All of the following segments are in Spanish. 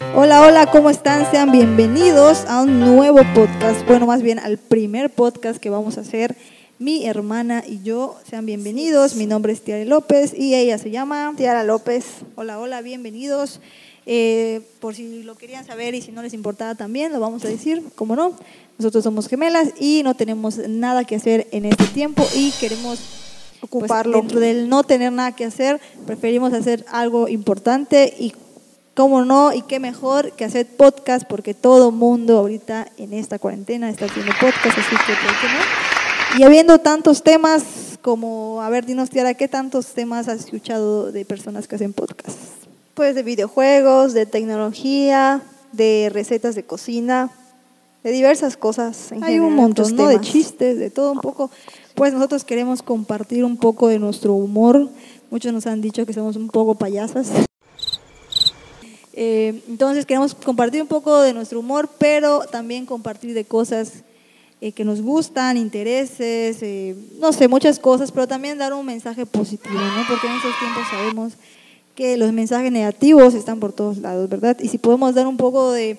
Hola, hola, ¿cómo están? Sean bienvenidos a un nuevo podcast, bueno, más bien al primer podcast que vamos a hacer mi hermana y yo. Sean bienvenidos, mi nombre es Tiara López y ella se llama Tiara López. Hola, hola, bienvenidos. Eh, por si lo querían saber y si no les importaba también, lo vamos a decir, como no. Nosotros somos gemelas y no tenemos nada que hacer en este tiempo y queremos pues, Ocuparlo. dentro del no tener nada que hacer, preferimos hacer algo importante y cómo no, y qué mejor que hacer podcast, porque todo mundo ahorita en esta cuarentena está haciendo podcast, así que ¿por qué no? Y habiendo tantos temas como, a ver, dinos Tiara, ¿qué tantos temas has escuchado de personas que hacen podcast? Pues de videojuegos, de tecnología, de recetas de cocina, de diversas cosas. En Hay general, un montón, ¿no? De chistes, de todo un poco. Pues nosotros queremos compartir un poco de nuestro humor. Muchos nos han dicho que somos un poco payasas. Eh, entonces queremos compartir un poco de nuestro humor, pero también compartir de cosas eh, que nos gustan, intereses, eh, no sé, muchas cosas, pero también dar un mensaje positivo, ¿no? Porque en estos tiempos sabemos que los mensajes negativos están por todos lados, ¿verdad? Y si podemos dar un poco de,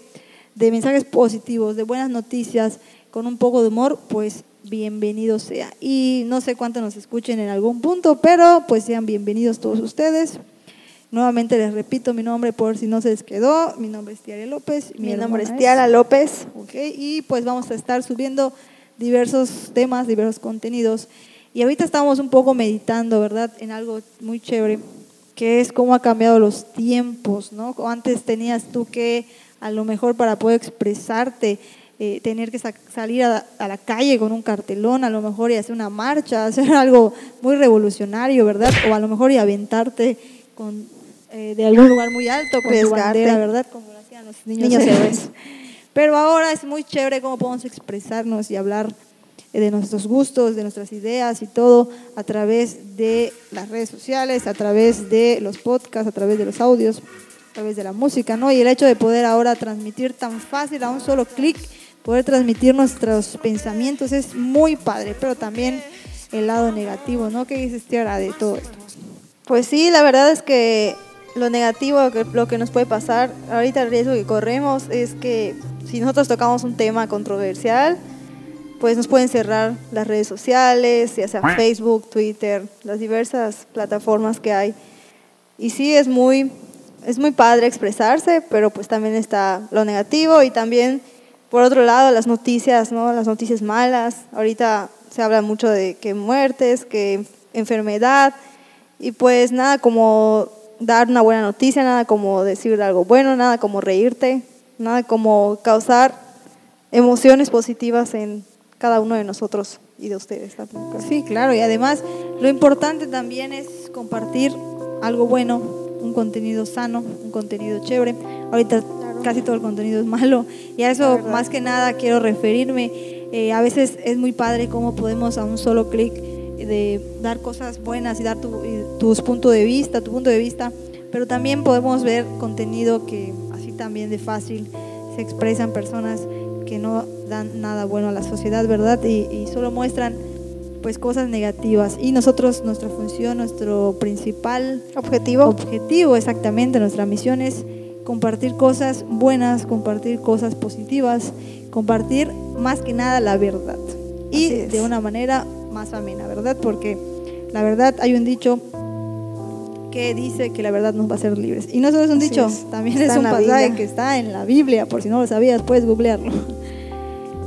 de mensajes positivos, de buenas noticias, con un poco de humor, pues bienvenido sea. Y no sé cuánto nos escuchen en algún punto, pero pues sean bienvenidos todos ustedes. Nuevamente les repito mi nombre por si no se les quedó. Mi nombre es Tiara López. Mi nombre es Tiara López. Ok, y pues vamos a estar subiendo diversos temas, diversos contenidos. Y ahorita estamos un poco meditando, ¿verdad? En algo muy chévere, que es cómo ha cambiado los tiempos, ¿no? Antes tenías tú que, a lo mejor para poder expresarte, eh, tener que sa- salir a, a la calle con un cartelón, a lo mejor y hacer una marcha, hacer algo muy revolucionario, ¿verdad? O a lo mejor y aventarte con, eh, de algún lugar muy alto con tu Arriesgarte. bandera, ¿verdad? Como lo hacían los niños, Niños héroes. héroes. Pero ahora es muy chévere cómo podemos expresarnos y hablar eh, de nuestros gustos, de nuestras ideas y todo a través de las redes sociales, a través de los podcasts, a través de los audios, a través de la música, ¿no? Y el hecho de poder ahora transmitir tan fácil a un solo clic, poder transmitir nuestros pensamientos es muy padre, pero también el lado negativo, ¿no? ¿Qué dices, Tiara, de todo esto? Pues sí, la verdad es que lo negativo, que- lo que nos puede pasar, ahorita el riesgo que corremos es que si nosotros tocamos un tema controversial, pues nos pueden cerrar las redes sociales, ya sea Facebook, Twitter, las diversas plataformas que hay. Y sí, es muy, es muy padre expresarse, pero pues también está lo negativo y también, por otro lado, las noticias, ¿no? Las noticias malas. Ahorita se habla mucho de que muertes, que enfermedad, y pues nada como dar una buena noticia, nada como decir algo bueno, nada como reírte, nada como causar emociones positivas en cada uno de nosotros y de ustedes también. Sí, claro, y además lo importante también es compartir algo bueno, un contenido sano, un contenido chévere. Ahorita casi todo el contenido es malo y a eso más que nada quiero referirme. Eh, a veces es muy padre cómo podemos a un solo clic de dar cosas buenas y dar tu, tus puntos de vista, tu punto de vista, pero también podemos ver contenido que así también de fácil se expresan personas que no dan nada bueno a la sociedad, ¿verdad? Y, y solo muestran pues cosas negativas. Y nosotros, nuestra función, nuestro principal Objetivo. objetivo, exactamente, nuestra misión es compartir cosas buenas, compartir cosas positivas, compartir más que nada la verdad. Y de una manera más amena, ¿verdad? Porque la verdad, hay un dicho que dice que la verdad nos va a hacer libres. Y no solo es un Así dicho, es. también Está es un pasaje Biblia. que está en la Biblia, por si no lo sabías, puedes googlearlo.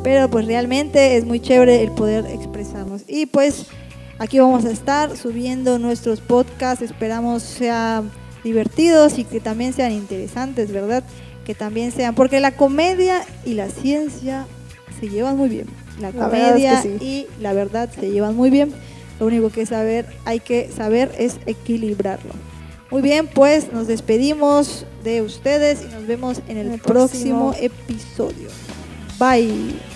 Pero pues realmente es muy chévere el poder expresarnos. Y pues aquí vamos a estar subiendo nuestros podcasts, esperamos sean divertidos y que también sean interesantes, ¿verdad? Que también sean, porque la comedia y la ciencia se llevan muy bien. La La verdad es comedia que sí. y la verdad se llevan muy bien. Lo único que saber, hay que saber es equilibrarlo. Muy bien, pues nos despedimos de ustedes y nos vemos en el, En el próximo próximo. episodio. Bye.